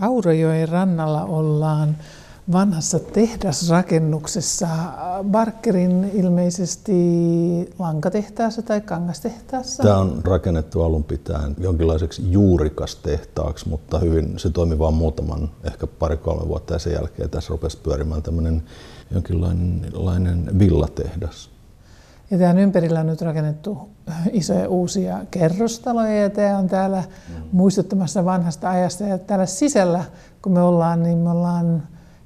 Aurajoen rannalla ollaan vanhassa tehdasrakennuksessa. Barkerin ilmeisesti lankatehtaassa tai kangastehtaassa. Tämä on rakennettu alun pitäen jonkinlaiseksi juurikastehtaaksi, mutta hyvin, se toimi vain muutaman, ehkä pari-kolme vuotta ja sen jälkeen tässä rupesi pyörimään tämmöinen jonkinlainen villatehdas. Ja tämän ympärillä on nyt rakennettu isoja uusia kerrostaloja ja tämä on täällä mm. muistuttamassa vanhasta ajasta. Ja täällä sisällä, kun me ollaan, niin me ollaan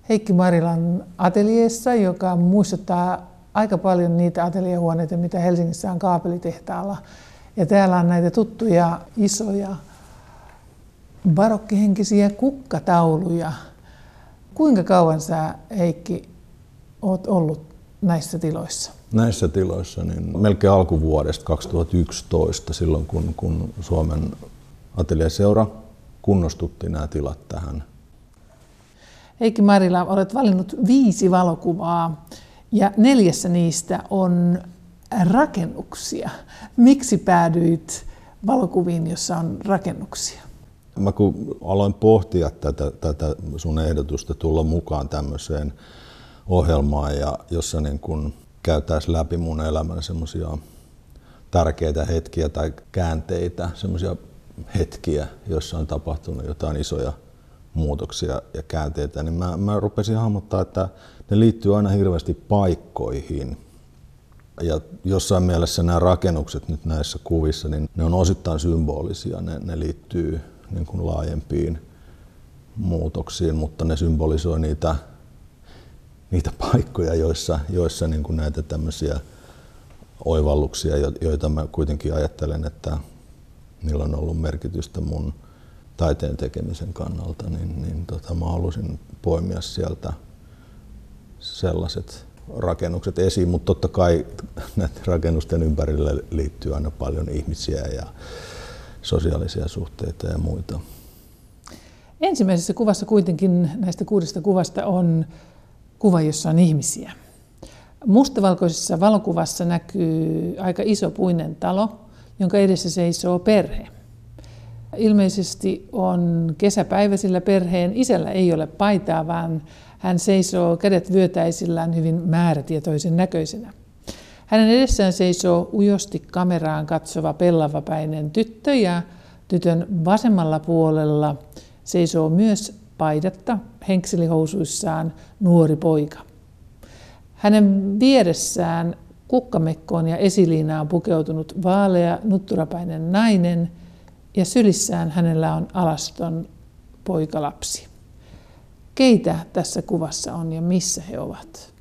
Heikki Marilan ateljeessa, joka muistuttaa aika paljon niitä ateljehuoneita, mitä Helsingissä on kaapelitehtaalla. Ja täällä on näitä tuttuja isoja barokkihenkisiä kukkatauluja. Kuinka kauan sä, Heikki, oot ollut näissä tiloissa? Näissä tiloissa niin melkein alkuvuodesta 2011, silloin kun, kun Suomen ateljeseura kunnostutti nämä tilat tähän Heikki Marila, olet valinnut viisi valokuvaa ja neljässä niistä on rakennuksia. Miksi päädyit valokuviin, jossa on rakennuksia? Mä kun aloin pohtia tätä, tätä sun ehdotusta tulla mukaan tämmöiseen ohjelmaan, ja jossa niin kun käytäisiin läpi mun elämän semmoisia tärkeitä hetkiä tai käänteitä, semmoisia hetkiä, joissa on tapahtunut jotain isoja muutoksia ja käänteitä, niin mä, mä rupesin hahmottaa, että ne liittyy aina hirveästi paikkoihin. Ja jossain mielessä nämä rakennukset nyt näissä kuvissa, niin ne on osittain symbolisia, ne, ne liittyy niin kuin laajempiin muutoksiin, mutta ne symbolisoi niitä, niitä paikkoja, joissa, joissa niin kuin näitä tämmöisiä oivalluksia, joita mä kuitenkin ajattelen, että niillä on ollut merkitystä mun taiteen tekemisen kannalta, niin, niin tota, mä halusin poimia sieltä sellaiset rakennukset esiin, mutta totta kai näiden rakennusten ympärille liittyy aina paljon ihmisiä ja sosiaalisia suhteita ja muita. Ensimmäisessä kuvassa kuitenkin näistä kuudesta kuvasta on kuva, jossa on ihmisiä. Mustavalkoisessa valokuvassa näkyy aika iso puinen talo, jonka edessä seisoo perhe. Ilmeisesti on kesäpäivä, perheen isällä ei ole paitaa, vaan hän seisoo kädet vyötäisillään hyvin määrätietoisen näköisenä. Hänen edessään seisoo ujosti kameraan katsova pellavapäinen tyttö ja tytön vasemmalla puolella seisoo myös paidatta henkselihousuissaan nuori poika. Hänen vieressään kukkamekkoon ja esiliinaan pukeutunut vaalea nutturapäinen nainen – ja sylissään hänellä on alaston poikalapsi. Keitä tässä kuvassa on ja missä he ovat?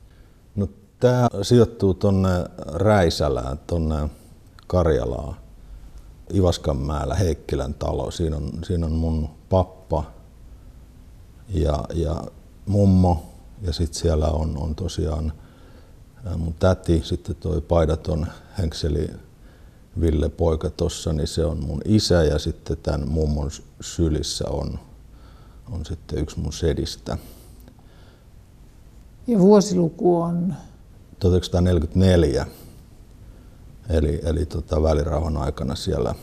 No, tämä sijoittuu tuonne Räisälään, tuonne Karjalaan, Ivaskanmäellä, Heikkilän talo. Siinä on, siinä on mun ja, ja mummo ja sitten siellä on, on tosiaan mun täti, sitten toi paidaton henkseli Ville poika tuossa, niin se on mun isä ja sitten tämän mummon sylissä on, on sitten yksi mun sedistä. Ja vuosiluku on? 1944, eli, eli tota välirauhan aikana siellä,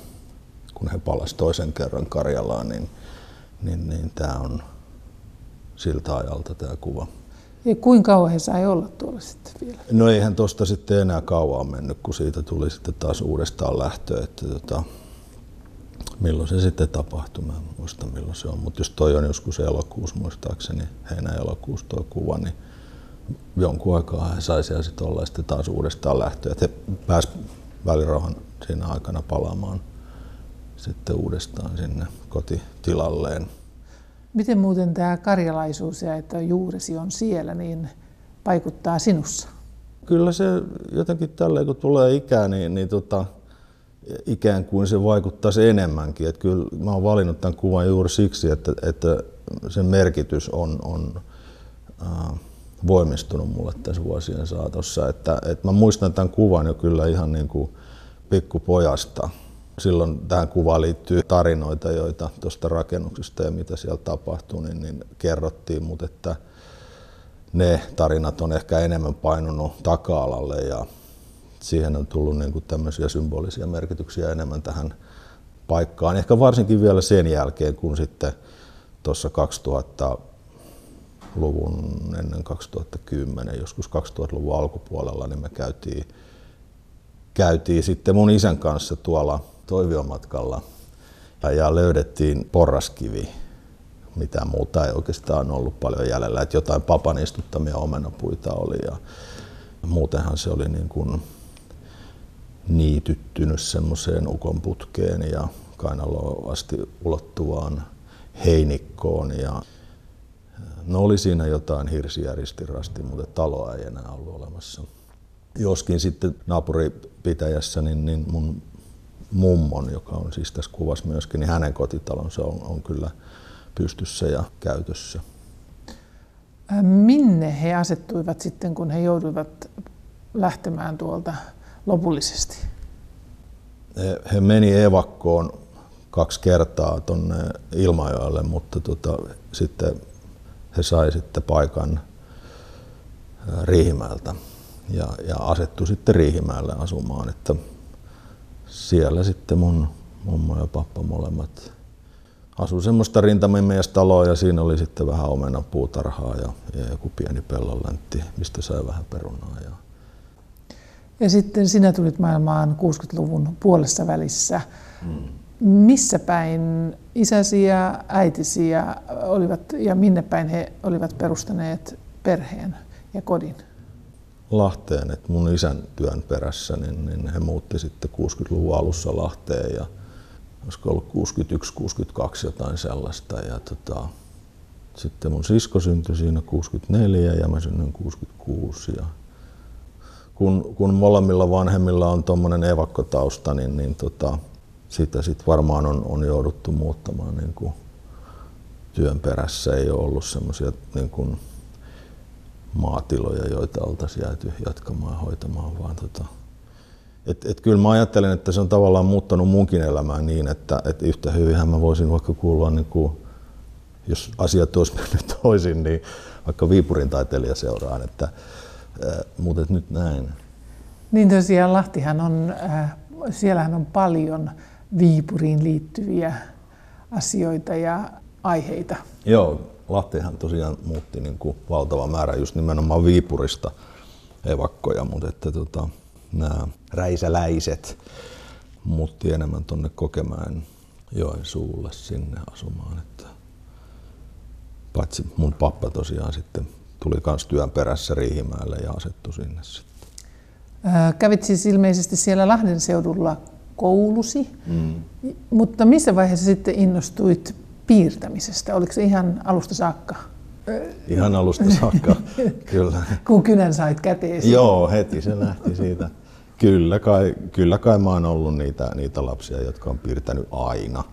kun he palasivat toisen kerran Karjalaan, niin, niin, niin tämä on siltä ajalta tämä kuva. Ja kuinka kauan he sai olla tuolla sitten vielä? No eihän tuosta sitten enää kauan mennyt, kun siitä tuli sitten taas uudestaan lähtö, että tota, milloin se sitten tapahtui, mä en muista milloin se on, mutta jos toi on joskus elokuussa muistaakseni, heinä-elokuussa tuo kuva, niin jonkun aikaa he sai siellä sitten olla sitten taas uudestaan lähtö, että he pääs välirauhan siinä aikana palaamaan sitten uudestaan sinne kotitilalleen. Miten muuten tämä karjalaisuus ja että juuresi on siellä, niin vaikuttaa sinussa? Kyllä se jotenkin tälleen, kun tulee ikää, niin, niin tota, ikään kuin se vaikuttaisi enemmänkin. Että kyllä mä oon valinnut tämän kuvan juuri siksi, että, että sen merkitys on, on äh, voimistunut mulle tässä vuosien saatossa. Että, että mä muistan tämän kuvan jo kyllä ihan niin kuin pikkupojasta silloin tähän kuvaan liittyy tarinoita, joita tuosta rakennuksesta ja mitä siellä tapahtuu, niin, niin kerrottiin, mutta että ne tarinat on ehkä enemmän painunut taka-alalle ja siihen on tullut niin kuin tämmöisiä symbolisia merkityksiä enemmän tähän paikkaan. Ehkä varsinkin vielä sen jälkeen, kun sitten tuossa 2000-luvun ennen 2010, joskus 2000-luvun alkupuolella, niin me käytiin, käytiin sitten mun isän kanssa tuolla Toiviomatkalla ja löydettiin porraskivi. Mitä muuta ei oikeastaan ollut paljon jäljellä, että jotain papan istuttamia omenapuita oli ja muutenhan se oli niin kuin niityttynyt semmoiseen ukonputkeen ja kainaloon asti ulottuvaan heinikkoon ja no oli siinä jotain hirsiä ristirasti, mutta taloa ei enää ollut olemassa. Joskin sitten naapuripitäjässä, niin, niin mun mummon, joka on siis tässä kuvassa myöskin, niin hänen kotitalonsa on, on kyllä pystyssä ja käytössä. Minne he asettuivat sitten, kun he joutuivat lähtemään tuolta lopullisesti? He, he meni evakkoon kaksi kertaa tuonne Ilmajoelle, mutta tota, sitten he sai sitten paikan Riihimäeltä ja, ja asettu sitten Riihimäelle asumaan. Että siellä sitten mun mummo ja pappa molemmat asu semmoista rintamimiestaloa ja siinä oli sitten vähän omena puutarhaa ja, ja joku pieni pellonläntti, mistä sai vähän perunaa. Ja... ja sitten sinä tulit maailmaan 60-luvun puolessa välissä. Hmm. Missä päin isäsi ja äitisi ja, olivat, ja minne päin he olivat perustaneet perheen ja kodin? Lahteen, että mun isän työn perässä, niin, niin he muutti sitten 60-luvun alussa Lahteen ja olisiko ollut 61-62 jotain sellaista. Ja tota, sitten mun sisko syntyi siinä 64 ja mä synnyin 66. Ja kun, kun molemmilla vanhemmilla on tuommoinen evakkotausta, niin, niin tota, sitä sitten varmaan on, on jouduttu muuttamaan niin kuin työn perässä. Ei ole ollut semmoisia niin maatiloja, joita oltaisiin jääty jatkamaan hoitamaan, vaan tota, et, et kyllä mä ajattelen, että se on tavallaan muuttanut munkin elämää niin, että et yhtä hyvinhän mä voisin vaikka kuulua, niin kuin, jos asiat olisi mennyt toisin, niin vaikka Viipurin taiteilijaseuraan, että, äh, mutta et nyt näin. Niin tosiaan Lahtihan on, äh, siellähän on paljon Viipuriin liittyviä asioita ja aiheita. Joo, Lahtihan tosiaan muutti niin kuin valtava määrä just nimenomaan Viipurista evakkoja, mutta että tota, nämä räisäläiset muutti enemmän tuonne Kokemään Joensuulle sinne asumaan. Että paitsi mun pappa tosiaan sitten tuli myös työn perässä Riihimäelle ja asettu sinne sitten. Kävit siis ilmeisesti siellä Lahden seudulla koulusi, mm. mutta missä vaiheessa sitten innostuit piirtämisestä? Oliko se ihan alusta saakka? Ihan alusta saakka, kyllä. Kun kynän sait käteesi. Joo, heti se lähti siitä. Kyllä kai, kyllä kai mä oon ollut niitä, niitä lapsia, jotka on piirtänyt aina.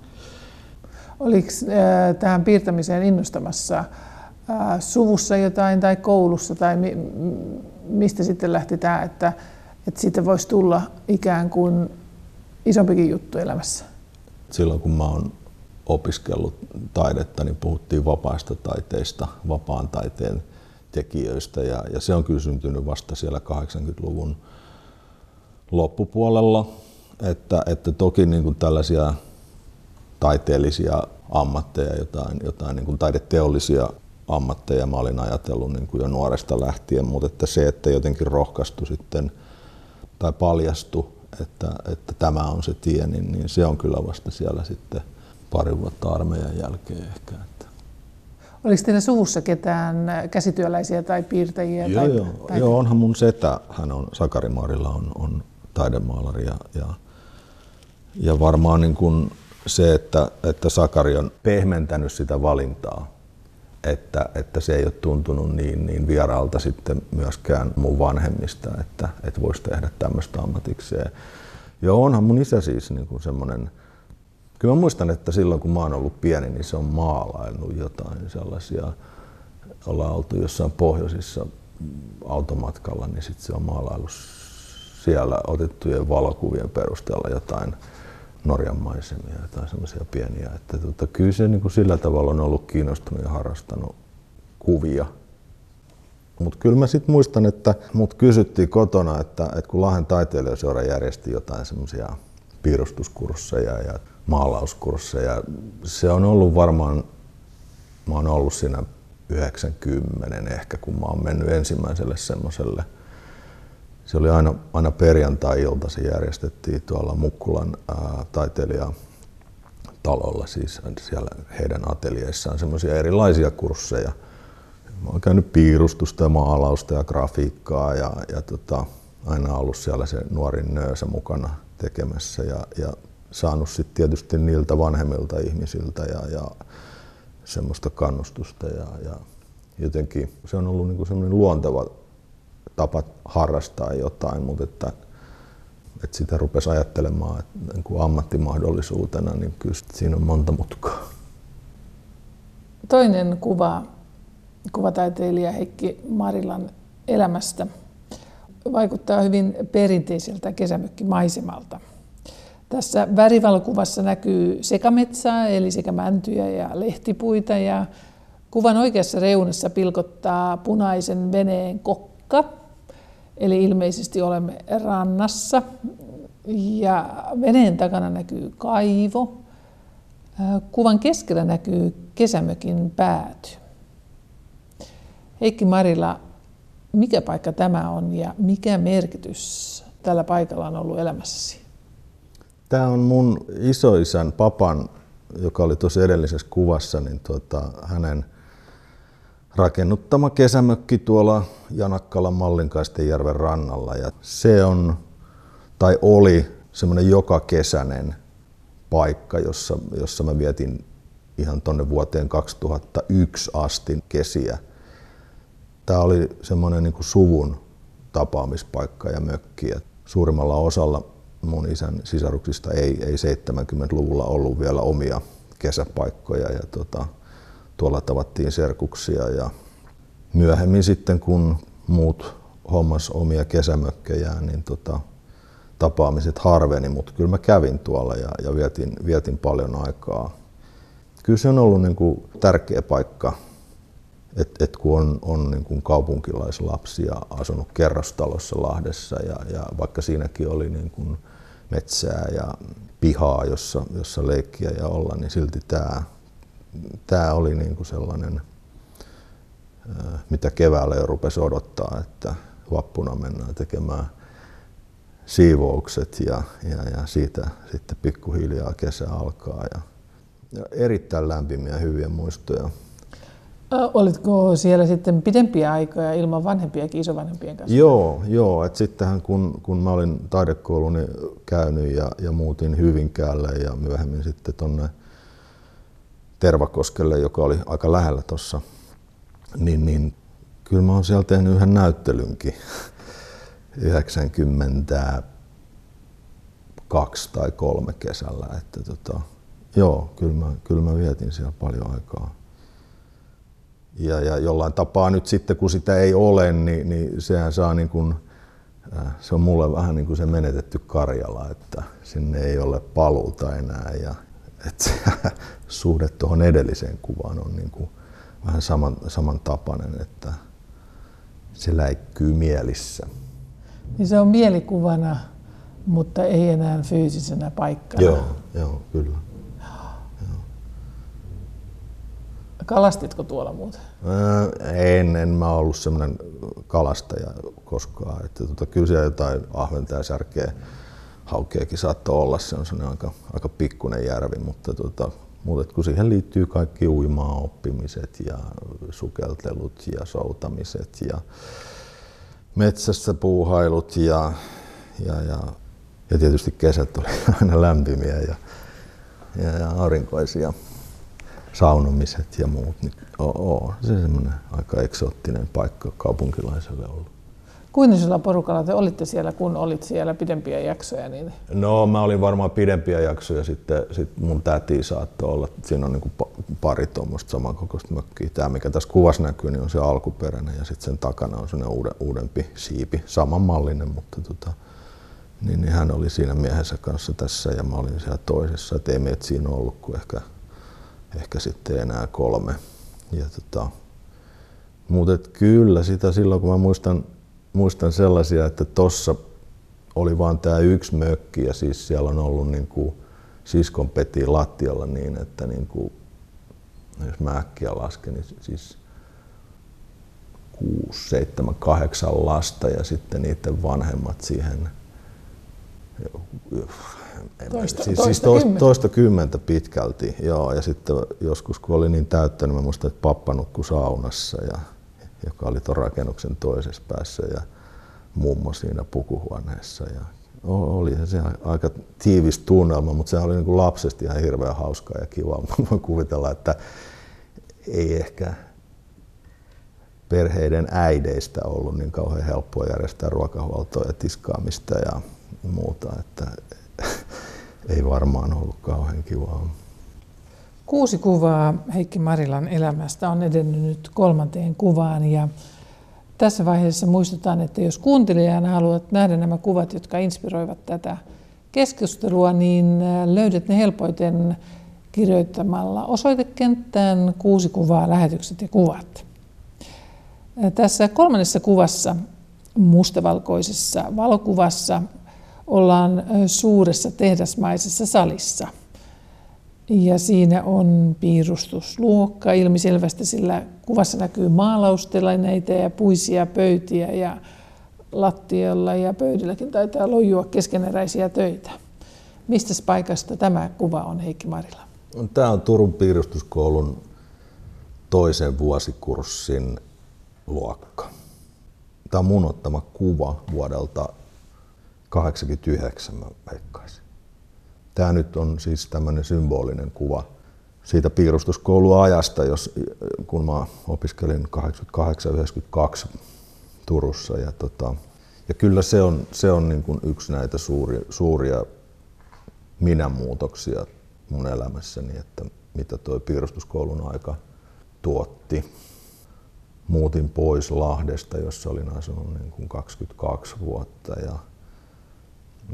Oliko äh, tähän piirtämiseen innostamassa äh, suvussa jotain tai koulussa tai mi, mistä sitten lähti tämä, että, että siitä voisi tulla ikään kuin isompikin juttu elämässä? Silloin kun mä oon opiskellut taidetta, niin puhuttiin vapaista taiteista, vapaan taiteen tekijöistä. Ja, ja se on kyllä syntynyt vasta siellä 80-luvun loppupuolella, että, että toki niin kuin tällaisia taiteellisia ammatteja, jotain, jotain niin kuin taideteollisia ammatteja mä olin ajatellut niin kuin jo nuoresta lähtien, mutta että se, että jotenkin rohkaistu sitten tai paljastui, että, että tämä on se tie, niin, niin se on kyllä vasta siellä sitten pari vuotta armeijan jälkeen ehkä. Että. Oliko teillä suvussa ketään käsityöläisiä tai piirtäjiä? Joo, tai, joo. tai... joo onhan mun setä, hän on, Sakarimaarilla on, on taidemaalari ja, ja, ja varmaan niin kuin se, että, että Sakari on pehmentänyt sitä valintaa, että, että se ei ole tuntunut niin, niin vieraalta sitten myöskään mun vanhemmista, että, että voisi tehdä tämmöistä ammatikseen. Joo, onhan mun isä siis niin kuin semmoinen, kyllä mä muistan, että silloin kun mä oon ollut pieni, niin se on maalaillut jotain sellaisia, ollaan oltu jossain pohjoisissa automatkalla, niin sitten se on maalaillut siellä otettujen valokuvien perusteella jotain Norjan maisemia, jotain semmoisia pieniä. Että tota, kyllä se niin kuin sillä tavalla on ollut kiinnostunut ja harrastanut kuvia. Mutta kyllä mä sitten muistan, että mut kysyttiin kotona, että, että kun Lahden taiteilijaseura järjesti jotain semmoisia piirustuskursseja ja maalauskursseja, se on ollut varmaan oon ollut siinä 90 ehkä, kun mä oon mennyt ensimmäiselle semmoiselle. Se oli aina, aina perjantai-ilta, se järjestettiin tuolla Mukkulan ää, taiteilija talolla, siis siellä heidän ateljeissaan semmoisia erilaisia kursseja. Mä oon käynyt piirustusta ja maalausta ja grafiikkaa ja, ja tota, aina ollut siellä se nuorin nöösä mukana tekemässä ja, ja saanut sitten tietysti niiltä vanhemmilta ihmisiltä ja, ja semmoista kannustusta ja, ja jotenkin se on ollut niin semmoinen luonteva tapa harrastaa jotain, mutta että, että sitä rupesi ajattelemaan että niin kuin ammattimahdollisuutena, niin kyllä siinä on monta mutkaa. Toinen kuva kuvataiteilija Heikki Marilan elämästä vaikuttaa hyvin perinteiseltä kesämökkimaisemalta. Tässä värivalokuvassa näkyy sekametsää, eli sekä mäntyjä ja lehtipuita, ja kuvan oikeassa reunassa pilkottaa punaisen veneen kokka, eli ilmeisesti olemme rannassa, ja veneen takana näkyy kaivo. Kuvan keskellä näkyy kesämökin pääty. Heikki Marila, mikä paikka tämä on ja mikä merkitys tällä paikalla on ollut elämässäsi? Tämä on mun isoisän papan, joka oli tuossa edellisessä kuvassa, niin tuota, hänen rakennuttama kesämökki tuolla Janakkalan Mallinkaistenjärven rannalla. Ja se on, tai oli, semmoinen joka kesäinen paikka, jossa, jossa mä vietin ihan tonne vuoteen 2001 asti kesiä. Tämä oli semmoinen niin suvun tapaamispaikka ja mökki. Suurimmalla osalla mun isän sisaruksista ei, ei 70-luvulla ollut vielä omia kesäpaikkoja ja tota, tuolla tavattiin serkuksia ja myöhemmin sitten kun muut hommas omia kesämökkejään, niin tota, tapaamiset harveni, mutta kyllä mä kävin tuolla ja, ja vietin, vietin paljon aikaa. Kyllä se on ollut niin kuin tärkeä paikka et, et kun on, on niin kuin kaupunkilaislapsia asunut kerrostalossa Lahdessa ja, ja vaikka siinäkin oli niin kuin metsää ja pihaa, jossa, jossa leikkiä ja olla, niin silti tämä, tämä oli niin kuin sellainen, mitä keväällä jo rupesi odottaa, että vappuna mennään tekemään siivoukset ja, ja, ja siitä sitten pikkuhiljaa kesä alkaa. Ja, ja erittäin lämpimiä hyviä muistoja. Olitko siellä sitten pidempiä aikoja ilman vanhempiakin isovanhempien kanssa? Joo, joo. Et sittenhän kun, kun mä olin taidekouluni käynyt ja, ja muutin Hyvinkäälle ja myöhemmin sitten tuonne Tervakoskelle, joka oli aika lähellä tuossa, niin, niin kyllä mä oon siellä tehnyt yhden näyttelynkin 92 tai kolme kesällä. Että tota, joo, kyllä mä, kyllä mä vietin siellä paljon aikaa ja, ja jollain tapaa nyt sitten, kun sitä ei ole, niin, niin sehän saa niin kuin, äh, se on mulle vähän niin kuin se menetetty Karjala, että sinne ei ole paluuta enää ja että se suhde tuohon edelliseen kuvaan on niin kuin vähän saman, samantapainen, että se läikkyy mielissä. Niin se on mielikuvana, mutta ei enää fyysisenä paikkana. Joo, joo kyllä. Kalastitko tuolla muuten? En, en mä ollut semmoinen kalastaja koskaan. Että tota, kyllä siellä jotain ahventa ja särkeä haukeakin saattoi olla. Se on semmoinen aika, aika pikkunen järvi, mutta tota, mutta kun siihen liittyy kaikki uimaa oppimiset ja sukeltelut ja soutamiset ja metsässä puuhailut ja, ja, ja, ja tietysti kesät oli aina lämpimiä ja, ja, ja aurinkoisia saunomiset ja muut, niin on se semmoinen aika eksoottinen paikka kaupunkilaiselle ollut. Kuinka porukalla te olitte siellä, kun olit siellä pidempiä jaksoja? Niin... No mä olin varmaan pidempiä jaksoja, sitten sit mun täti saattoi olla, siinä on niinku pari tuommoista samankokoista mökkiä. Tämä mikä tässä kuvassa näkyy, niin on se alkuperäinen ja sitten sen takana on sellainen uuden, uudempi siipi, samanmallinen, mutta tota, niin, niin hän oli siinä miehensä kanssa tässä ja mä olin siellä toisessa, että ei meitä siinä ollut kuin ehkä ehkä sitten enää kolme. Ja tota, mutta kyllä sitä silloin, kun mä muistan, muistan sellaisia, että tossa oli vain tämä yksi mökki ja siis siellä on ollut niin kuin siskon peti lattialla niin, että niin kuin jos mä äkkiä lasken, niin siis 6, 7, 8 lasta ja sitten niiden vanhemmat siihen Toista, siis, toista, siis toista, kymmentä. toista kymmentä pitkälti, joo. Ja sitten joskus kun oli niin täyttä, niin mä muistan, että pappa nukkui saunassa, ja, joka oli tuon rakennuksen toisessa päässä ja mummo siinä pukuhuoneessa. Ja oli se aika tiivis tunnelma, mutta se oli niin kuin lapsesti ihan hirveän hauskaa ja kivaa. Mä voin kuvitella, että ei ehkä perheiden äideistä ollut niin kauhean helppoa järjestää ruokahuoltoa ja tiskaamista ja muuta, että ei varmaan ollut kauhean kivaa. Kuusi kuvaa Heikki Marilan elämästä on edennyt nyt kolmanteen kuvaan ja tässä vaiheessa muistutan, että jos kuuntelijana haluat nähdä nämä kuvat, jotka inspiroivat tätä keskustelua, niin löydät ne helpoiten kirjoittamalla osoitekenttään kuusi kuvaa, lähetykset ja kuvat. Tässä kolmannessa kuvassa, mustavalkoisessa valokuvassa, ollaan suuressa tehdasmaisessa salissa. Ja siinä on piirustusluokka ilmiselvästi, sillä kuvassa näkyy maalaustelineitä ja puisia pöytiä ja lattialla ja pöydilläkin taitaa lojua keskeneräisiä töitä. Mistä paikasta tämä kuva on, Heikki Marila? Tämä on Turun piirustuskoulun toisen vuosikurssin luokka. Tämä on mun ottama kuva vuodelta 89 mä veikkaisin. Tämä nyt on siis tämmöinen symbolinen kuva siitä piirustuskouluajasta, jos, kun mä opiskelin 88-92 Turussa. Ja, tota, ja kyllä se on, se on niin kuin yksi näitä suuri, suuria minämuutoksia mun elämässäni, että mitä tuo piirustuskoulun aika tuotti. Muutin pois Lahdesta, jossa olin asunut niin kuin 22 vuotta ja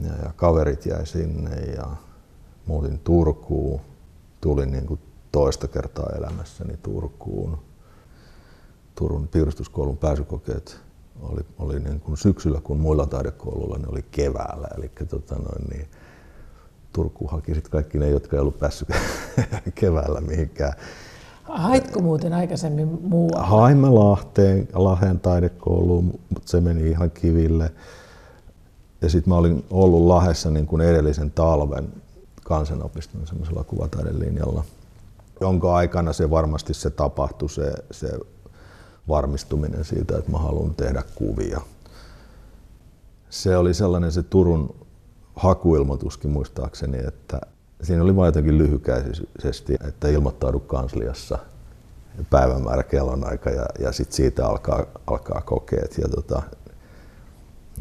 ja, ja kaverit jäi sinne ja muutin Turkuun. Tulin niin kuin toista kertaa elämässäni Turkuun. Turun piirustuskoulun pääsykokeet oli, oli niin kuin syksyllä, kun muilla taidekouluilla ne oli keväällä. Eli tota noin, niin Turku haki sitten kaikki ne, jotka ei ollut päässyt keväällä mihinkään. Haitko muuten aikaisemmin muualla? Haimme Lahteen, Lahden taidekouluun, mutta se meni ihan kiville. Ja sitten mä olin ollut Lahdessa niin kuin edellisen talven kansanopiston semmoisella kuvataidelinjalla, jonka aikana se varmasti se tapahtui, se, se varmistuminen siitä, että mä haluan tehdä kuvia. Se oli sellainen se Turun hakuilmoituskin muistaakseni, että siinä oli vain jotenkin lyhykäisesti, että ilmoittaudu kansliassa päivämäärä, kellonaika ja, ja sitten siitä alkaa, alkaa kokeet. Ja tota,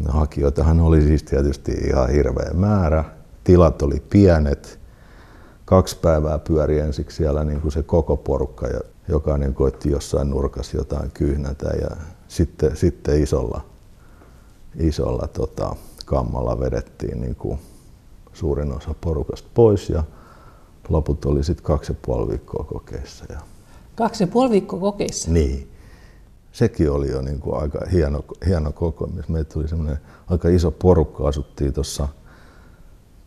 hakijoitahan oli siis tietysti ihan hirveä määrä. Tilat oli pienet. Kaksi päivää pyöri ensiksi siellä niin kuin se koko porukka ja jokainen koitti jossain nurkassa jotain kyhnätä ja sitten, sitten isolla, isolla tota, kammalla vedettiin niin kuin suurin osa porukasta pois ja loput oli sitten kaksi ja puoli viikkoa kokeissa. Ja... Kaksi ja puoli viikkoa kokeissa? Niin sekin oli jo niin kuin aika hieno, hieno kokemus. Meitä tuli semmoinen aika iso porukka, asuttiin tuossa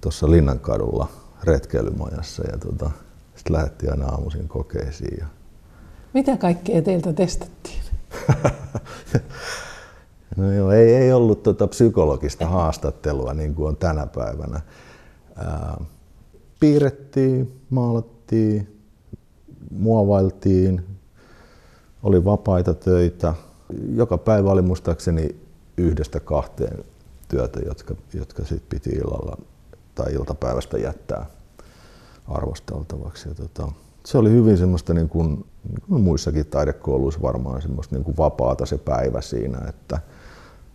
tuossa Linnankadulla retkeilymajassa ja tota, sitten lähdettiin aina aamuisin kokeisiin. Ja... Mitä kaikkea teiltä testattiin? no joo, ei, ei ollut tota psykologista haastattelua niin kuin on tänä päivänä. Ää, piirrettiin, maalattiin, muovailtiin, oli vapaita töitä. Joka päivä oli muistaakseni yhdestä kahteen työtä, jotka, jotka sit piti illalla tai iltapäivästä jättää arvosteltavaksi. Ja tota, se oli hyvin semmoista niin kuin, niin kuin muissakin taidekouluissa varmaan semmoista niin kuin vapaata se päivä siinä, että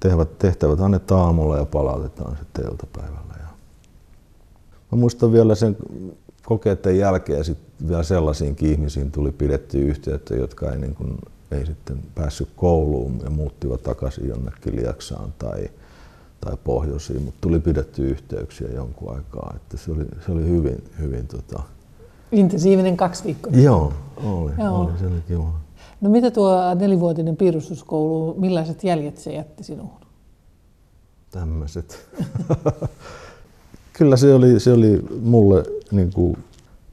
tehtävät, tehtävät annetaan aamulla ja palautetaan sitten iltapäivällä. Ja mä muistan vielä sen kokeiden jälkeen sit vielä sellaisiinkin ihmisiin tuli pidetty yhteyttä, jotka ei, niin kuin, ei sitten päässyt kouluun ja muuttivat takaisin jonnekin Lieksaan tai, tai pohjoisiin, mutta tuli pidetty yhteyksiä jonkun aikaa. Että se, oli, se oli hyvin, hyvin tota... Intensiivinen kaksi viikkoa. Joo, oli, Joo. oli, se oli kiva. No mitä tuo nelivuotinen piirustuskoulu, millaiset jäljet se jätti sinuun? Tämmöiset. Kyllä se oli, se oli mulle niin kuin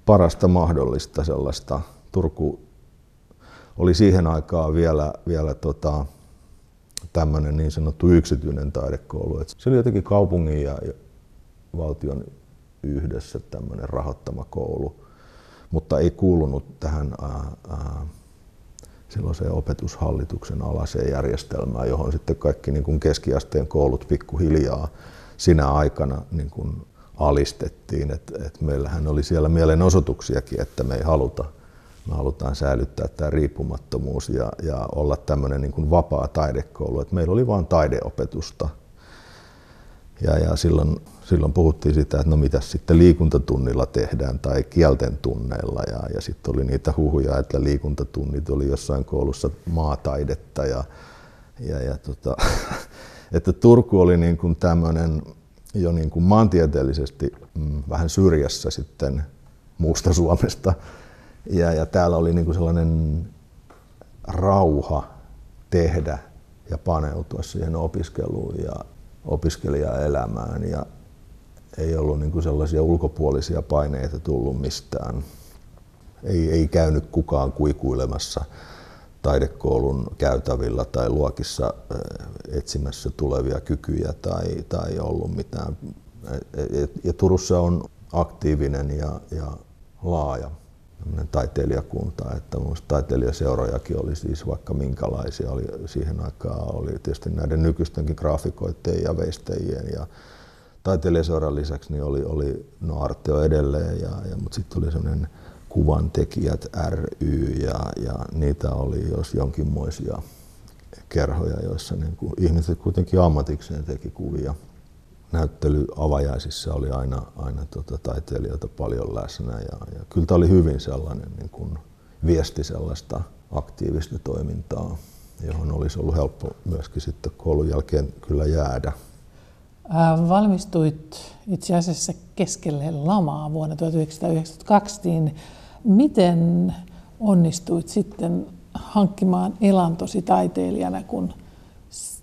parasta mahdollista sellaista Turku oli siihen aikaan vielä, vielä tota, tämmöinen niin sanottu yksityinen taidekoulu. Et se oli jotenkin kaupungin ja valtion yhdessä tämmöinen rahoittama koulu, mutta ei kuulunut tähän ää, ää, silloiseen opetushallituksen alaseen järjestelmään, johon sitten kaikki niin kuin keskiasteen koulut pikkuhiljaa sinä aikana niin kuin alistettiin. Et, et meillähän oli siellä mielenosoituksiakin, että me ei haluta, me halutaan säilyttää tämä riippumattomuus ja, ja olla tämmöinen niin kuin vapaa taidekoulu. Et meillä oli vain taideopetusta. Ja, ja silloin, silloin puhuttiin sitä, että no mitä sitten liikuntatunnilla tehdään tai kielten tunneilla. Ja, ja sitten oli niitä huhuja, että liikuntatunnit oli jossain koulussa maataidetta. Ja, ja, ja tota, että Turku oli niin kuin tämmöinen jo niin kuin maantieteellisesti mm, vähän syrjässä sitten muusta Suomesta. Ja, ja täällä oli niin kuin sellainen rauha tehdä ja paneutua siihen opiskeluun ja opiskelijaelämään. Ja ei ollut niin kuin sellaisia ulkopuolisia paineita tullut mistään. Ei, ei käynyt kukaan kuikuilemassa taidekoulun käytävillä tai luokissa etsimässä tulevia kykyjä tai, tai ollut mitään. Ja Turussa on aktiivinen ja, ja laaja taiteilijakunta, että taiteilijaseurojakin oli siis vaikka minkälaisia. Oli, siihen aikaan oli tietysti näiden nykyistenkin graafikoiden ja veistäjien ja taiteilijaseuran lisäksi niin oli, oli no Arteo edelleen, ja, ja, mutta sitten oli sellainen kuvantekijät ry ja, ja niitä oli jos jonkinmoisia kerhoja, joissa niin kuin ihmiset kuitenkin ammatikseen teki kuvia. Näyttelyavajaisissa oli aina, aina tota, taiteilijoita paljon läsnä ja, ja kyllä tämä oli hyvin sellainen niin kuin viesti sellaista aktiivista toimintaa, johon olisi ollut helppo myöskin sitten koulun jälkeen kyllä jäädä. Valmistuit itse asiassa keskelle lamaa vuonna 1992, niin Miten onnistuit sitten hankkimaan elantosi taiteilijana, kun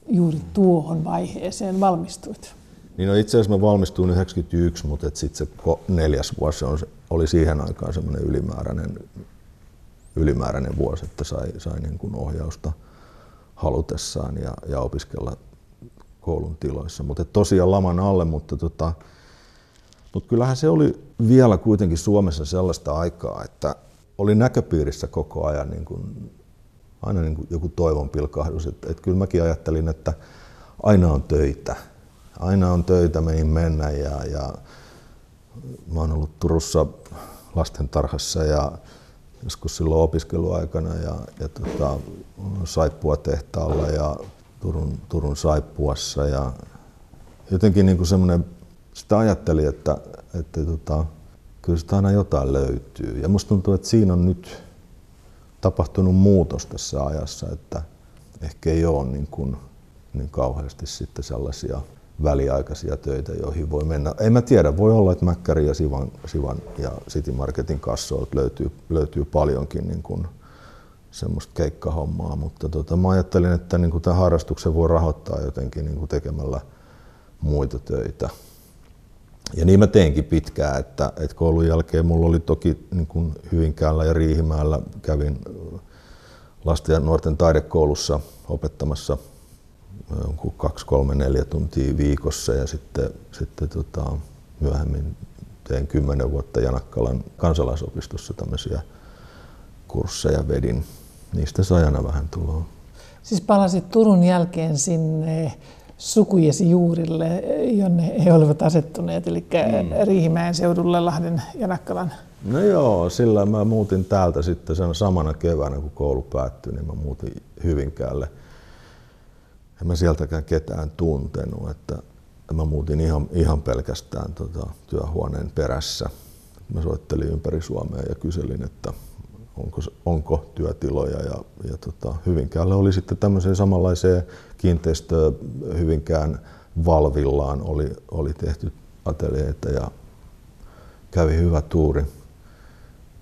juuri tuohon vaiheeseen valmistuit? Niin no itse asiassa mä valmistuin 91, mutta sitten se neljäs vuosi on, oli siihen aikaan semmoinen ylimääräinen, ylimääräinen vuosi, että sai, sai niin kuin ohjausta halutessaan ja, ja opiskella koulun tiloissa. Mutta tosiaan laman alle, mutta tota, mutta kyllähän se oli vielä kuitenkin Suomessa sellaista aikaa, että oli näköpiirissä koko ajan niin kuin, aina niin kuin joku toivon pilkahdus. Että kyllä mäkin ajattelin, että aina on töitä. Aina on töitä meihin mennä ja, ja mä oon ollut Turussa lastentarhassa ja joskus silloin opiskeluaikana ja, ja tota, saippua tehtaalla ja Turun, Turun saippuassa ja jotenkin niin kuin semmoinen sitä ajattelin, että, että tota, kyllä sitä aina jotain löytyy. Ja musta tuntuu, että siinä on nyt tapahtunut muutos tässä ajassa, että ehkä ei ole niin, kuin, niin kauheasti sitten sellaisia väliaikaisia töitä, joihin voi mennä. En mä tiedä, voi olla, että Mäkkäri ja Sivan, Sivan ja City Marketin kassoilta löytyy, löytyy paljonkin niin kuin semmoista keikkahommaa, mutta tota, mä ajattelin, että niin tämän harrastuksen voi rahoittaa jotenkin niin tekemällä muita töitä. Ja niin mä teinkin pitkään, että, että koulun jälkeen mulla oli toki niin kuin Hyvinkäällä ja Riihimäellä kävin lasten ja nuorten taidekoulussa opettamassa kaksi, kolme, neljä tuntia viikossa ja sitten, sitten tota, myöhemmin tein kymmenen vuotta Janakkalan kansalaisopistossa tämmöisiä kursseja vedin. Niistä sai aina vähän tuloa. Siis palasit Turun jälkeen sinne sukujesi juurille, jonne he olivat asettuneet, eli mm. Riihimäen seudulle Lahden ja Nakkalan? No joo, sillä mä muutin täältä sitten sen samana keväänä, kun koulu päättyi, niin mä muutin Hyvinkäälle. En mä sieltäkään ketään tuntenut, että mä muutin ihan, ihan pelkästään tota, työhuoneen perässä. Mä soittelin ympäri Suomea ja kyselin, että onko, onko työtiloja. Ja, ja tota, Hyvinkäälle oli sitten tämmöiseen samanlaiseen kiinteistöön Hyvinkään valvillaan oli, oli tehty ateljeita ja kävi hyvä tuuri.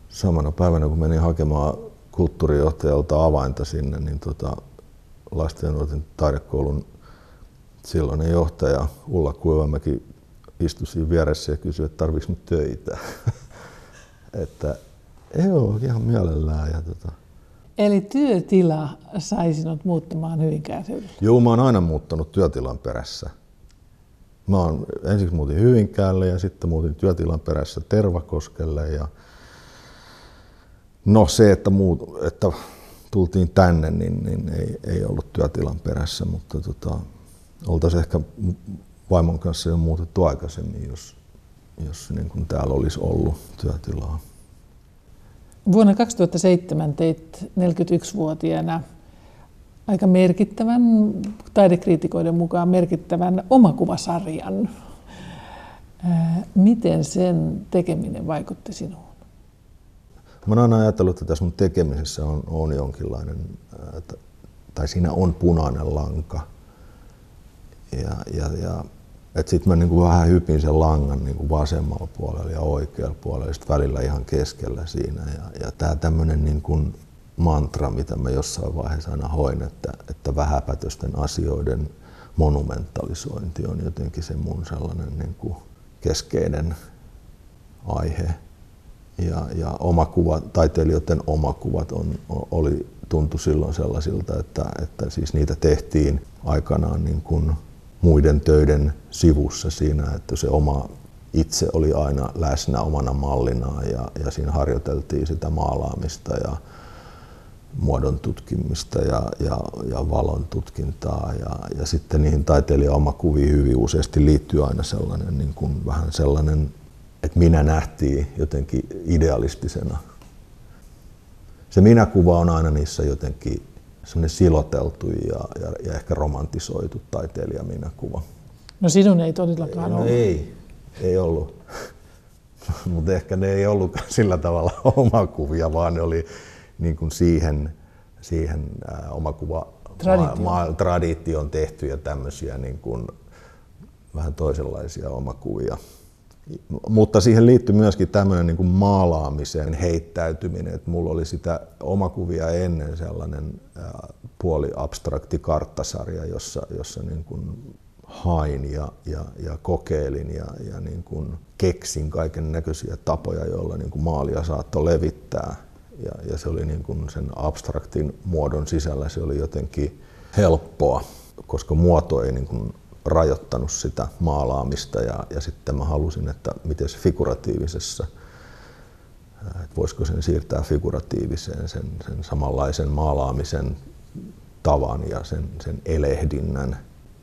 Samana päivänä kun menin hakemaan kulttuurijohtajalta avainta sinne, niin tota, lasten ja nuorten taidekoulun silloinen johtaja Ulla Kuivamäki istui siinä vieressä ja kysyi, että tarvitsi nyt töitä. että Joo, ihan mielellään. Ja tota... Eli työtila sai sinut muuttamaan Hyvinkään seudulle? Joo, mä oon aina muuttanut työtilan perässä. Mä oon, ensiksi muutin Hyvinkäälle ja sitten muutin työtilan perässä Tervakoskelle. Ja... No se, että, muut, että tultiin tänne, niin, niin ei, ei ollut työtilan perässä, mutta tota, oltaisiin ehkä vaimon kanssa jo muutettu aikaisemmin, jos, jos niin kuin täällä olisi ollut työtilaa. Vuonna 2007 teit 41-vuotiaana aika merkittävän, taidekriitikoiden mukaan merkittävän omakuvasarjan. Miten sen tekeminen vaikutti sinuun? Mä oon ajatellut, että tässä mun tekemisessä on, on jonkinlainen, tai siinä on punainen lanka. Ja, ja, ja sitten mä niinku vähän hypin sen langan niinku vasemmalla puolella ja oikealla puolella sitten välillä ihan keskellä siinä. Ja, ja tämä tämmöinen niinku mantra, mitä mä jossain vaiheessa aina hoin, että, että vähäpätösten asioiden monumentalisointi on jotenkin se mun sellainen niinku keskeinen aihe. Ja, ja omakuva, taiteilijoiden omakuvat on, oli, tuntui silloin sellaisilta, että, että siis niitä tehtiin aikanaan niin kuin muiden töiden sivussa siinä, että se oma itse oli aina läsnä omana mallinaan ja, ja siinä harjoiteltiin sitä maalaamista ja muodon tutkimista ja, ja, ja valon tutkintaa. Ja, ja sitten niihin taiteilijan omakuviin hyvin useasti liittyy aina sellainen niin kuin vähän sellainen, että minä nähtiin jotenkin idealistisena. Se minäkuva on aina niissä jotenkin semmoinen siloteltu ja, ja, ja ehkä romantisoitu taiteilijaminäkuva. No sinun ei todellakaan no, ollut. Ei, ei ollut. Mutta ehkä ne ei ollut sillä tavalla omakuvia, vaan ne oli niin kuin siihen, siihen ää, omakuva Traditio. ma, ma, tradition tehtyjä tämmöisiä niin kuin, vähän toisenlaisia omakuvia. Mutta siihen liittyy myöskin tämmöinen niin maalaamisen heittäytyminen, että mulla oli sitä omakuvia ennen sellainen puoli abstrakti karttasarja, jossa, jossa niin kuin hain ja, ja, ja kokeilin ja, ja niin kuin keksin kaiken näköisiä tapoja, joilla niin kuin maalia saattoi levittää. Ja, ja se oli niin kuin sen abstraktin muodon sisällä se oli jotenkin helppoa, koska muoto ei niin kuin rajoittanut sitä maalaamista ja, ja sitten mä halusin, että miten se figuratiivisessa, että voisiko sen siirtää figuratiiviseen sen, sen samanlaisen maalaamisen tavan ja sen, sen elehdinnän.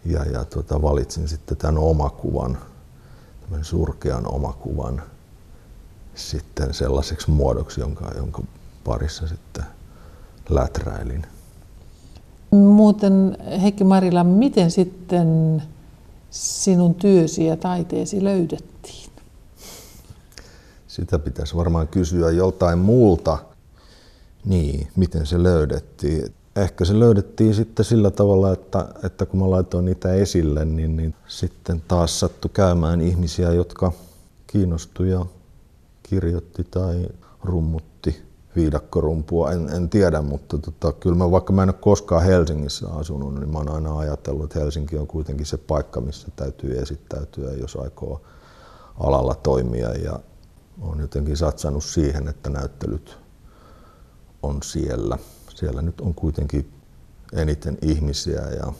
Ja, ja tota, valitsin sitten tämän omakuvan, tämän surkean omakuvan sitten sellaiseksi muodoksi, jonka, jonka parissa sitten läträilin. Muuten Heikki Marila, miten sitten sinun työsi ja taiteesi löydettiin? Sitä pitäisi varmaan kysyä joltain muulta. Niin, miten se löydettiin? Ehkä se löydettiin sitten sillä tavalla, että, että kun mä laitoin niitä esille, niin, niin sitten taas sattui käymään ihmisiä, jotka kiinnostuivat ja kirjoitti tai rummutti viidakkorumpua, en, en tiedä, mutta tota, kyllä mä, vaikka mä en ole koskaan Helsingissä asunut, niin mä oon aina ajatellut, että Helsinki on kuitenkin se paikka, missä täytyy esittäytyä, jos aikoo alalla toimia ja on jotenkin satsannut siihen, että näyttelyt on siellä. Siellä nyt on kuitenkin eniten ihmisiä ja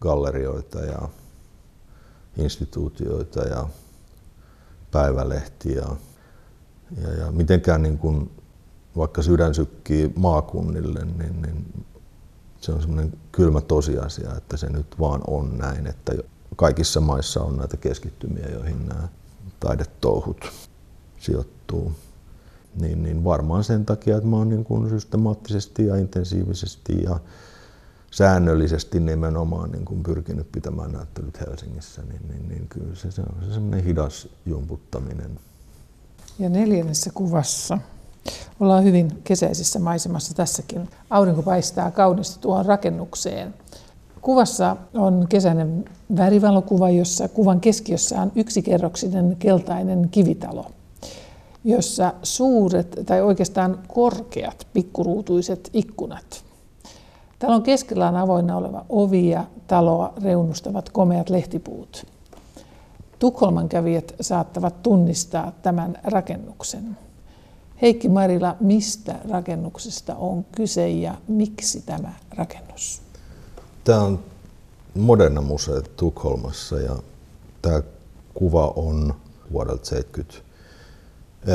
gallerioita ja instituutioita ja päivälehtiä. Ja, ja mitenkään niin kuin vaikka sydän sykkii maakunnille, niin, niin se on semmoinen kylmä tosiasia, että se nyt vaan on näin, että kaikissa maissa on näitä keskittymiä, joihin nämä taidetouhut sijoittuu. Niin, niin varmaan sen takia, että mä oon niin kuin systemaattisesti ja intensiivisesti ja säännöllisesti nimenomaan niin kuin pyrkinyt pitämään näyttelyt Helsingissä, niin, niin, niin kyllä se, se on se semmoinen hidas jumputtaminen. Ja neljännessä kuvassa Ollaan hyvin kesäisessä maisemassa tässäkin. Aurinko paistaa kauniisti tuohon rakennukseen. Kuvassa on kesäinen värivalokuva, jossa kuvan keskiössä on yksikerroksinen keltainen kivitalo, jossa suuret tai oikeastaan korkeat pikkuruutuiset ikkunat. Talon keskellä on avoinna oleva ovi ja taloa reunustavat komeat lehtipuut. Tukholman kävijät saattavat tunnistaa tämän rakennuksen. Heikki Marila, mistä rakennuksesta on kyse ja miksi tämä rakennus? Tämä on Moderna museo Tukholmassa ja tämä kuva on vuodelta 70,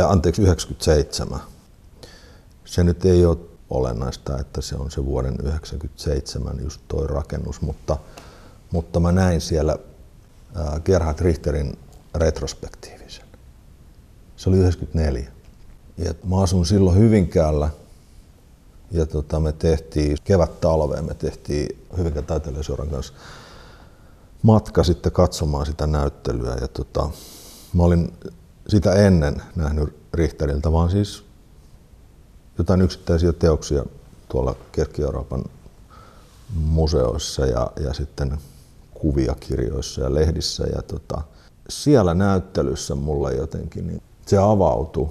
anteeksi, 97. Se nyt ei ole olennaista, että se on se vuoden 97 just toi rakennus, mutta, mutta mä näin siellä Gerhard Richterin retrospektiivisen. Se oli 94. Ja mä asun silloin Hyvinkäällä ja tota, me tehtiin kevät-talveen, me tehtiin Hyvinkään taiteilijaseuran kanssa matka sitten katsomaan sitä näyttelyä. Ja tota, mä olin sitä ennen nähnyt Richteriltä, vaan siis jotain yksittäisiä teoksia tuolla Keski-Euroopan museoissa ja, ja sitten kuvia kirjoissa ja lehdissä. Ja tota, siellä näyttelyssä mulle jotenkin niin se avautui.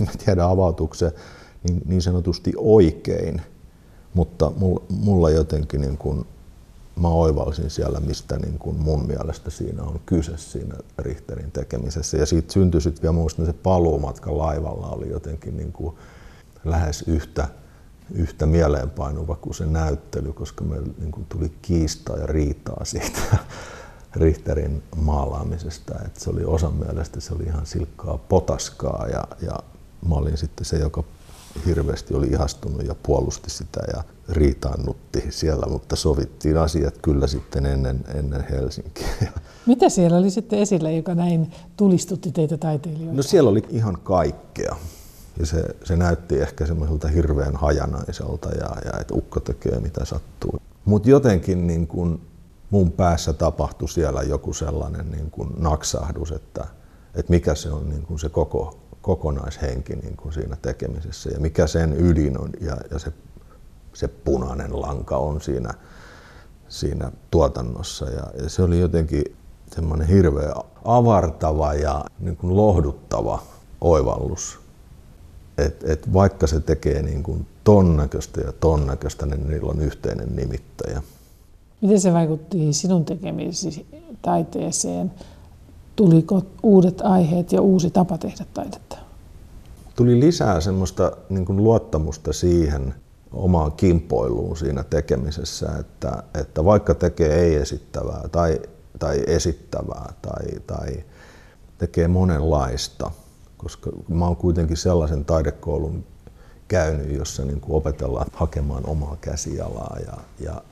Mä tiedä avautuuko niin, niin sanotusti oikein, mutta mulla jotenkin niin kuin, mä oivalsin siellä, mistä niin kuin mun mielestä siinä on kyse siinä Richterin tekemisessä. Ja siitä syntyi sitten vielä muista se paluumatka laivalla oli jotenkin niin kuin lähes yhtä, yhtä mieleenpainuva kuin se näyttely, koska me niin kuin tuli kiistaa ja riitaa siitä Richterin maalaamisesta. Et se oli osan mielestä se oli ihan silkkaa potaskaa ja, ja mä olin sitten se, joka hirveästi oli ihastunut ja puolusti sitä ja riitaannutti siellä, mutta sovittiin asiat kyllä sitten ennen, ennen Helsinkiä. Mitä siellä oli sitten esillä, joka näin tulistutti teitä taiteilijoita? No siellä oli ihan kaikkea. Ja se, se näytti ehkä semmoiselta hirveän hajanaiselta ja, ja että ukko tekee mitä sattuu. Mutta jotenkin niin kun mun päässä tapahtui siellä joku sellainen niin kun naksahdus, että, että mikä se on niin kun se koko, kokonaishenki niin kun siinä tekemisessä ja mikä sen ydin on ja, ja se, se punainen lanka on siinä, siinä tuotannossa. Ja, ja se oli jotenkin semmoinen hirveä avartava ja niin kuin lohduttava oivallus et, et vaikka se tekee niin kuin ton näköistä ja ton näköistä, niin niillä on yhteinen nimittäjä. Miten se vaikutti sinun tekemisesi taiteeseen? Tuliko uudet aiheet ja uusi tapa tehdä taidetta? Tuli lisää semmoista niin kuin luottamusta siihen omaan kimpoiluun siinä tekemisessä, että, että vaikka tekee ei-esittävää tai, tai esittävää tai, tai tekee monenlaista – koska mä oon kuitenkin sellaisen taidekoulun käynyt, jossa niin kuin opetellaan hakemaan omaa käsialaa ja, ja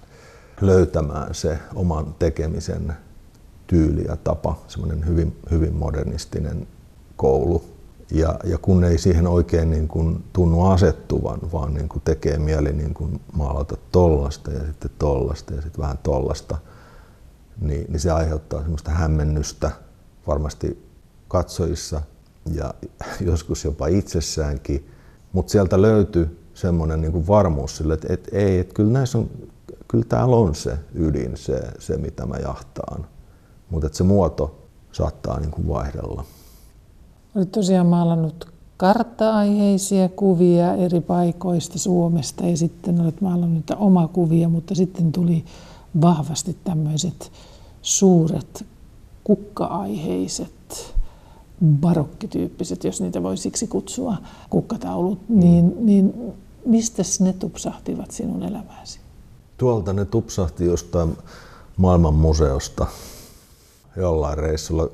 löytämään se oman tekemisen tyyli ja tapa, semmoinen hyvin, hyvin modernistinen koulu. Ja, ja kun ei siihen oikein niin kuin tunnu asettuvan, vaan niin kuin tekee mieli niin kuin maalata tollasta ja sitten tollasta ja sitten vähän tollasta, niin, niin se aiheuttaa semmoista hämmennystä varmasti katsojissa – ja joskus jopa itsessäänkin, mutta sieltä löytyi semmoinen niin kuin varmuus sille, että, että ei, että kyllä näissä on, kyllä täällä on se ydin, se, se mitä mä jahtaan, mutta se muoto saattaa niin kuin vaihdella. Olet tosiaan maalannut kartta-aiheisia kuvia eri paikoista Suomesta ja sitten olet maalannut kuvia, mutta sitten tuli vahvasti tämmöiset suuret kukka-aiheiset barokkityyppiset, jos niitä voi siksi kutsua, kukkataulut, mm. niin, niin mistä ne tupsahtivat sinun elämääsi? Tuolta ne tupsahti jostain maailman museosta jollain reissulla.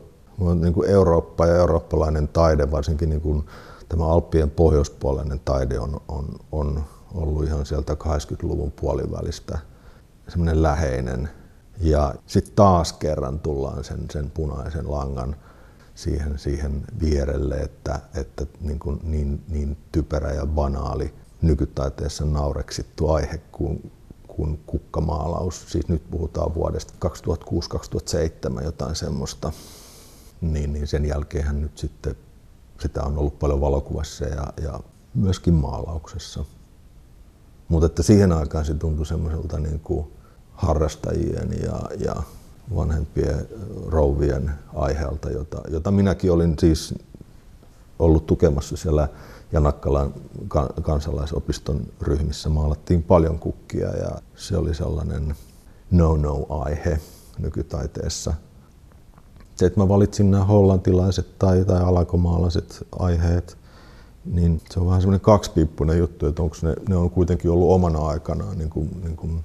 Niin kuin Eurooppa ja eurooppalainen taide, varsinkin niin kuin tämä Alppien pohjoispuolinen taide on, on, on ollut ihan sieltä 80-luvun puolivälistä semmoinen läheinen. Ja sitten taas kerran tullaan sen, sen punaisen langan siihen, siihen vierelle, että, että niin, kuin niin, niin typerä ja banaali nykytaiteessa naureksittu aihe kuin, kuin kukkamaalaus. Siis nyt puhutaan vuodesta 2006-2007 jotain semmoista. Niin, niin sen jälkeen nyt sitten sitä on ollut paljon valokuvassa ja, ja myöskin maalauksessa. Mutta että siihen aikaan se tuntui semmoiselta niin kuin harrastajien ja, ja vanhempien rouvien aiheelta, jota, jota minäkin olin siis ollut tukemassa siellä Janakkalan kansalaisopiston ryhmissä. Maalattiin paljon kukkia ja se oli sellainen no-no-aihe nykytaiteessa. Se, että mä valitsin nämä hollantilaiset tai, tai alankomaalaiset aiheet niin se on vähän semmoinen kaksipiippunen juttu, että onko ne, ne on kuitenkin ollut omana aikanaan niin kuin, niin kuin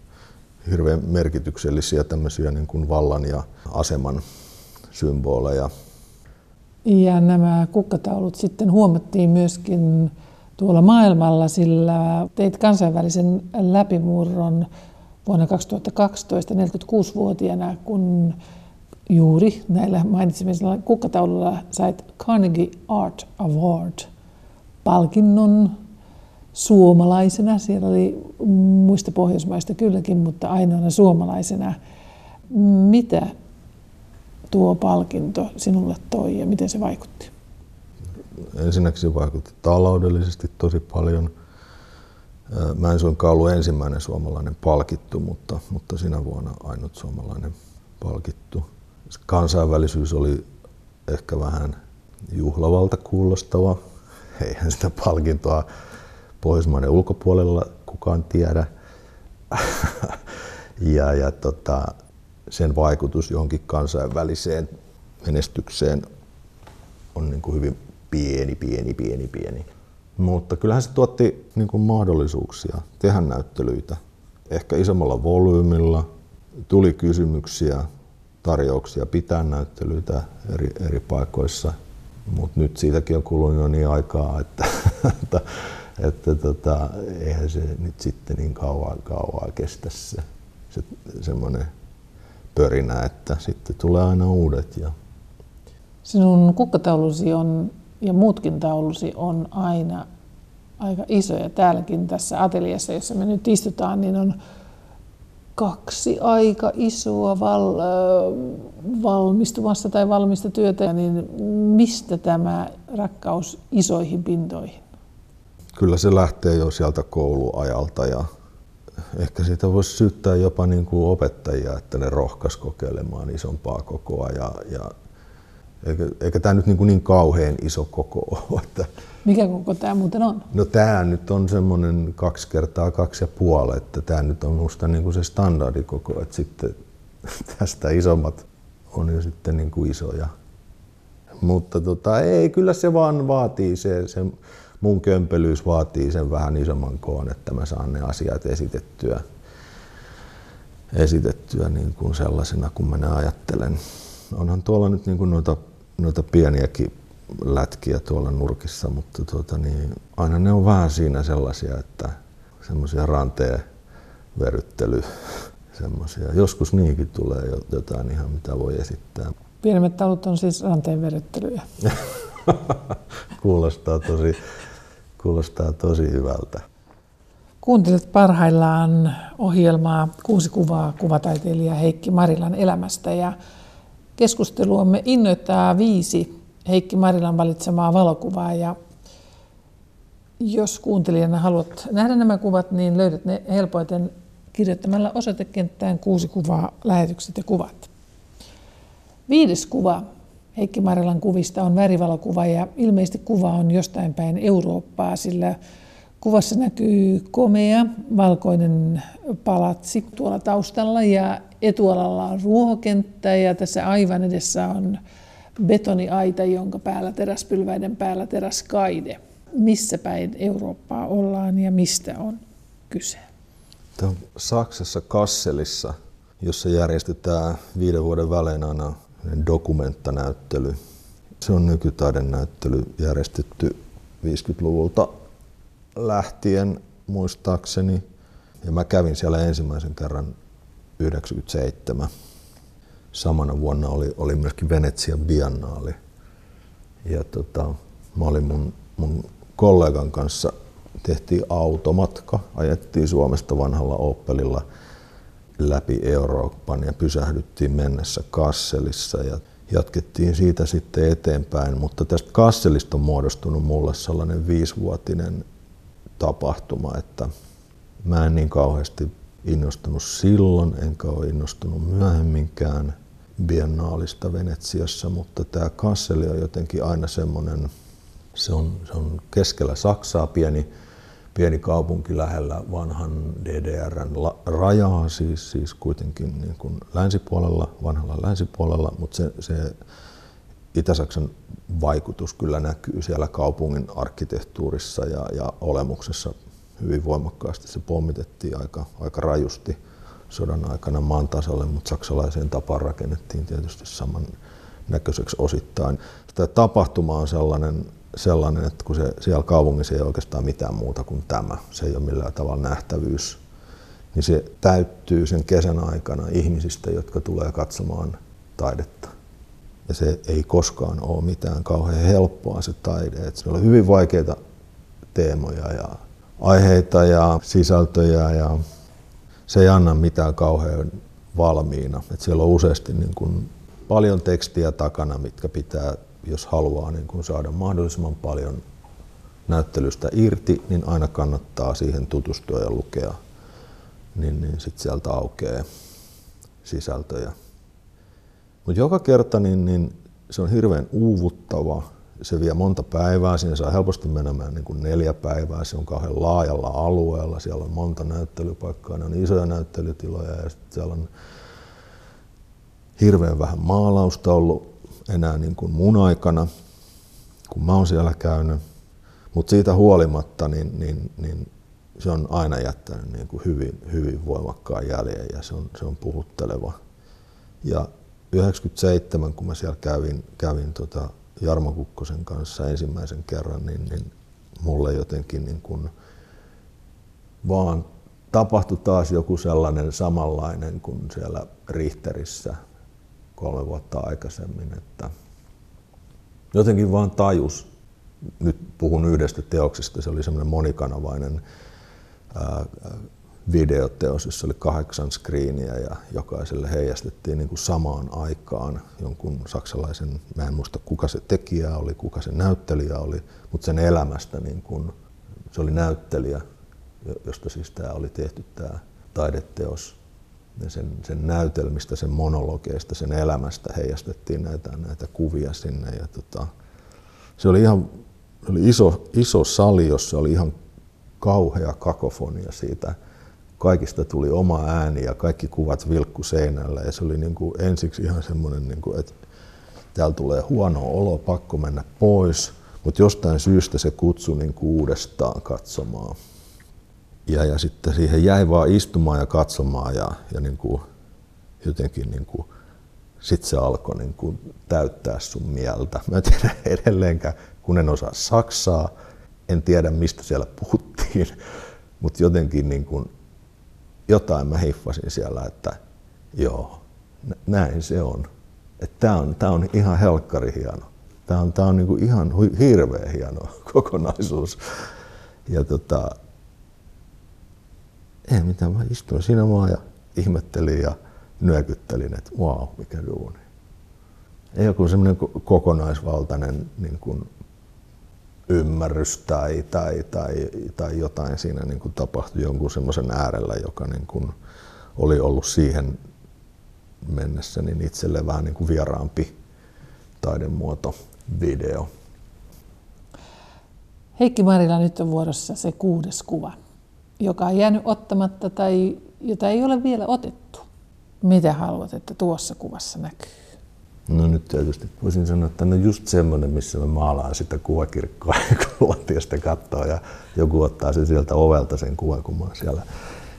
hirveän merkityksellisiä tämmöisiä niin kuin vallan ja aseman symboleja. Ja nämä kukkataulut sitten huomattiin myöskin tuolla maailmalla, sillä teit kansainvälisen läpimurron vuonna 2012 46-vuotiaana, kun juuri näillä mainitsemisilla kukkataululla sait Carnegie Art Award-palkinnon suomalaisena. Siellä oli muista pohjoismaista kylläkin, mutta ainoana suomalaisena. Mitä tuo palkinto sinulle toi ja miten se vaikutti? Ensinnäkin se vaikutti taloudellisesti tosi paljon. Mä en suinkaan ollut ensimmäinen suomalainen palkittu, mutta, mutta sinä vuonna ainut suomalainen palkittu. Kansainvälisyys oli ehkä vähän juhlavalta kuulostava. Eihän sitä palkintoa Pohjoismaiden ulkopuolella kukaan tiedä. ja, ja tota, sen vaikutus johonkin kansainväliseen menestykseen on niin kuin hyvin pieni, pieni, pieni, pieni. Mutta kyllähän se tuotti niin kuin mahdollisuuksia tehdä näyttelyitä. Ehkä isommalla volyymilla tuli kysymyksiä, tarjouksia pitää näyttelyitä eri, eri paikoissa. Mutta nyt siitäkin on kulunut jo niin aikaa, että, että, että tota, eihän se nyt sitten niin kauan, kauan kestä se, se semmoinen pörinä, että sitten tulee aina uudet. Ja... Sinun kukkataulusi on, ja muutkin taulusi on aina aika isoja. Täälläkin tässä ateliassa, jossa me nyt istutaan, niin on kaksi aika isoa val, valmistumassa tai valmista työtä, niin mistä tämä rakkaus isoihin pintoihin? Kyllä se lähtee jo sieltä kouluajalta ja ehkä siitä voisi syyttää jopa niin kuin opettajia, että ne rohkas kokeilemaan isompaa kokoa. Ja, ja eikä, eikä tämä nyt niin, kuin niin kauhean iso koko ole. Että Mikä koko tämä muuten on? No tämä nyt on semmoinen kaksi kertaa kaksi ja puoli, että tämä nyt on minusta niin kuin se standardikoko, että sitten tästä isommat on jo sitten niin kuin isoja. Mutta tota, ei, kyllä se vaan vaatii se, se mun kömpelyys vaatii sen vähän isomman koon, että mä saan ne asiat esitettyä, esitettyä niin kuin sellaisena, kun mä ne ajattelen. Onhan tuolla nyt niin kuin noita, noita pieniäkin lätkiä tuolla nurkissa, mutta tuota, niin, aina ne on vähän siinä sellaisia, että semmoisia ranteen veryttely, semmoisia. Joskus niinkin tulee jotain ihan, mitä voi esittää. Pienemmät talut on siis ranteen veryttelyjä. Kuulostaa tosi Kuulostaa tosi hyvältä. Kuuntelet parhaillaan ohjelmaa Kuusi kuvaa kuvataiteilija Heikki Marilan elämästä ja keskusteluamme innoittaa viisi Heikki Marilan valitsemaa valokuvaa ja jos kuuntelijana haluat nähdä nämä kuvat, niin löydät ne helpoiten kirjoittamalla osoitekenttään kuusi kuvaa, lähetykset ja kuvat. Viides kuva Heikki Marilan kuvista on värivalokuva ja ilmeisesti kuva on jostain päin Eurooppaa, sillä kuvassa näkyy komea valkoinen palatsi tuolla taustalla ja etualalla on ruohokenttä ja tässä aivan edessä on betoniaita, jonka päällä teräspylväiden päällä teräskaide. Missä päin Eurooppaa ollaan ja mistä on kyse? Tämä on Saksassa Kasselissa, jossa järjestetään viiden vuoden välein aina dokumenttanäyttely. Se on nykytaidenäyttely järjestetty 50-luvulta lähtien muistaakseni. Ja mä kävin siellä ensimmäisen kerran 97. Samana vuonna oli, oli myöskin Venetsian biennaali. Ja tota, mä olin mun, mun kollegan kanssa, tehtiin automatka, ajettiin Suomesta vanhalla Opelilla – läpi Euroopan ja pysähdyttiin mennessä Kasselissa ja jatkettiin siitä sitten eteenpäin, mutta tästä Kasselista on muodostunut mulle sellainen viisivuotinen tapahtuma, että mä en niin kauheasti innostunut silloin, enkä ole innostunut myöhemminkään biennaalista Venetsiassa, mutta tämä Kasseli on jotenkin aina semmoinen, se on, se on keskellä Saksaa pieni pieni kaupunki lähellä vanhan DDRn rajaa, siis, siis kuitenkin niin kuin länsipuolella, vanhalla länsipuolella, mutta se, se Itä-Saksan vaikutus kyllä näkyy siellä kaupungin arkkitehtuurissa ja, ja olemuksessa hyvin voimakkaasti. Se pommitettiin aika, aika rajusti sodan aikana maan tasalle, mutta saksalaiseen tapaan rakennettiin tietysti saman näköiseksi osittain. Tämä tapahtuma on sellainen, sellainen, että kun se siellä kaupungissa ei ole oikeastaan mitään muuta kuin tämä, se ei ole millään tavalla nähtävyys, niin se täyttyy sen kesän aikana ihmisistä, jotka tulee katsomaan taidetta. Ja se ei koskaan ole mitään kauhean helppoa se taide. Että se on hyvin vaikeita teemoja ja aiheita ja sisältöjä ja se ei anna mitään kauhean valmiina. Että siellä on useasti niin kuin paljon tekstiä takana, mitkä pitää, jos haluaa niin kuin saada mahdollisimman paljon näyttelystä irti, niin aina kannattaa siihen tutustua ja lukea. Niin, niin sitten sieltä aukeaa sisältöjä. Mutta joka kerta niin, niin se on hirveän uuvuttava. Se vie monta päivää, siinä saa helposti menemään niin kuin neljä päivää. Se on kauhean laajalla alueella, siellä on monta näyttelypaikkaa, ne on isoja näyttelytiloja ja sitten siellä on hirveän vähän maalausta ollut enää niin kuin mun aikana, kun mä oon siellä käynyt. Mutta siitä huolimatta niin, niin, niin se on aina jättänyt niin kuin hyvin, hyvin voimakkaan jäljen ja se on, se on puhutteleva. Ja 97, kun mä siellä kävin, kävin tota Jarmo Kukkosen kanssa ensimmäisen kerran, niin, niin mulle jotenkin niin kuin vaan tapahtui taas joku sellainen samanlainen kuin siellä Richterissä kolme vuotta aikaisemmin, että jotenkin vaan tajus, nyt puhun yhdestä teoksesta, se oli semmoinen monikanavainen ää, videoteos, jossa oli kahdeksan screeniä ja jokaiselle heijastettiin niin kuin samaan aikaan jonkun saksalaisen, mä en muista kuka se tekijä oli, kuka se näyttelijä oli, mutta sen elämästä niin kuin, se oli näyttelijä, josta siis tämä oli tehty tämä taideteos. Sen, sen näytelmistä, sen monologeista, sen elämästä heijastettiin näitä, näitä kuvia sinne. Ja tota, se oli ihan oli iso, iso sali, jossa oli ihan kauhea kakofonia siitä kaikista tuli oma ääni ja kaikki kuvat vilkku seinällä ja se oli niin kuin ensiksi ihan semmoinen, niin kuin, että täällä tulee huono olo, pakko mennä pois, mutta jostain syystä se kutsui niin uudestaan katsomaan. Ja, ja sitten siihen jäi vaan istumaan ja katsomaan ja, ja niin kuin jotenkin niin kuin, sitten se alkoi niin kuin täyttää sun mieltä. Mä en tiedä edelleenkään, kun en osaa saksaa, en tiedä mistä siellä puhuttiin, mutta jotenkin niin kuin jotain mä hiffasin siellä, että joo, näin se on. Tämä on, tää on ihan helkkari hieno. Tämä on, tää on niinku ihan hirveä hieno kokonaisuus. Ja tota, ei mitään, mä istuin siinä vaan ja ihmettelin ja nyökyttelin, että wow, mikä duuni. Ei joku semmoinen kokonaisvaltainen niin kuin ymmärrys tai, tai, tai, tai jotain siinä niin kuin tapahtui jonkun semmoisen äärellä, joka niin kuin oli ollut siihen mennessä niin itselle vähän niin kuin vieraampi taidemuoto, video. Heikki Marila, nyt on vuorossa se kuudes kuva, joka on jäänyt ottamatta tai jota ei ole vielä otettu. Mitä haluat, että tuossa kuvassa näkyy? No nyt tietysti voisin sanoa, että no just semmoinen, missä mä maalaan sitä kuvakirkkoa, kun lattiasta katsoo ja joku ottaa sen sieltä ovelta sen kuvan, kun mä oon siellä,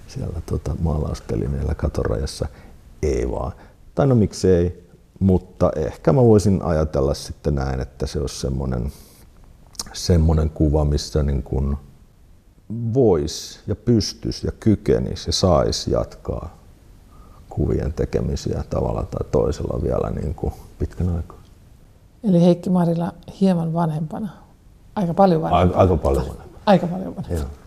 siellä tota, maalauspelineellä katorajassa. Ei vaan. Tai no miksei, mutta ehkä mä voisin ajatella sitten näin, että se olisi semmoinen, semmoinen kuva, missä niin kuin voisi ja pystyisi ja kykenisi ja saisi jatkaa kuvien tekemisiä tavalla tai toisella vielä niin kuin pitkän aikaa. Eli Heikki Marila hieman vanhempana, aika paljon vanhempana. Aika, aika paljon vanhempana. Aika paljon vanhempana. Joo.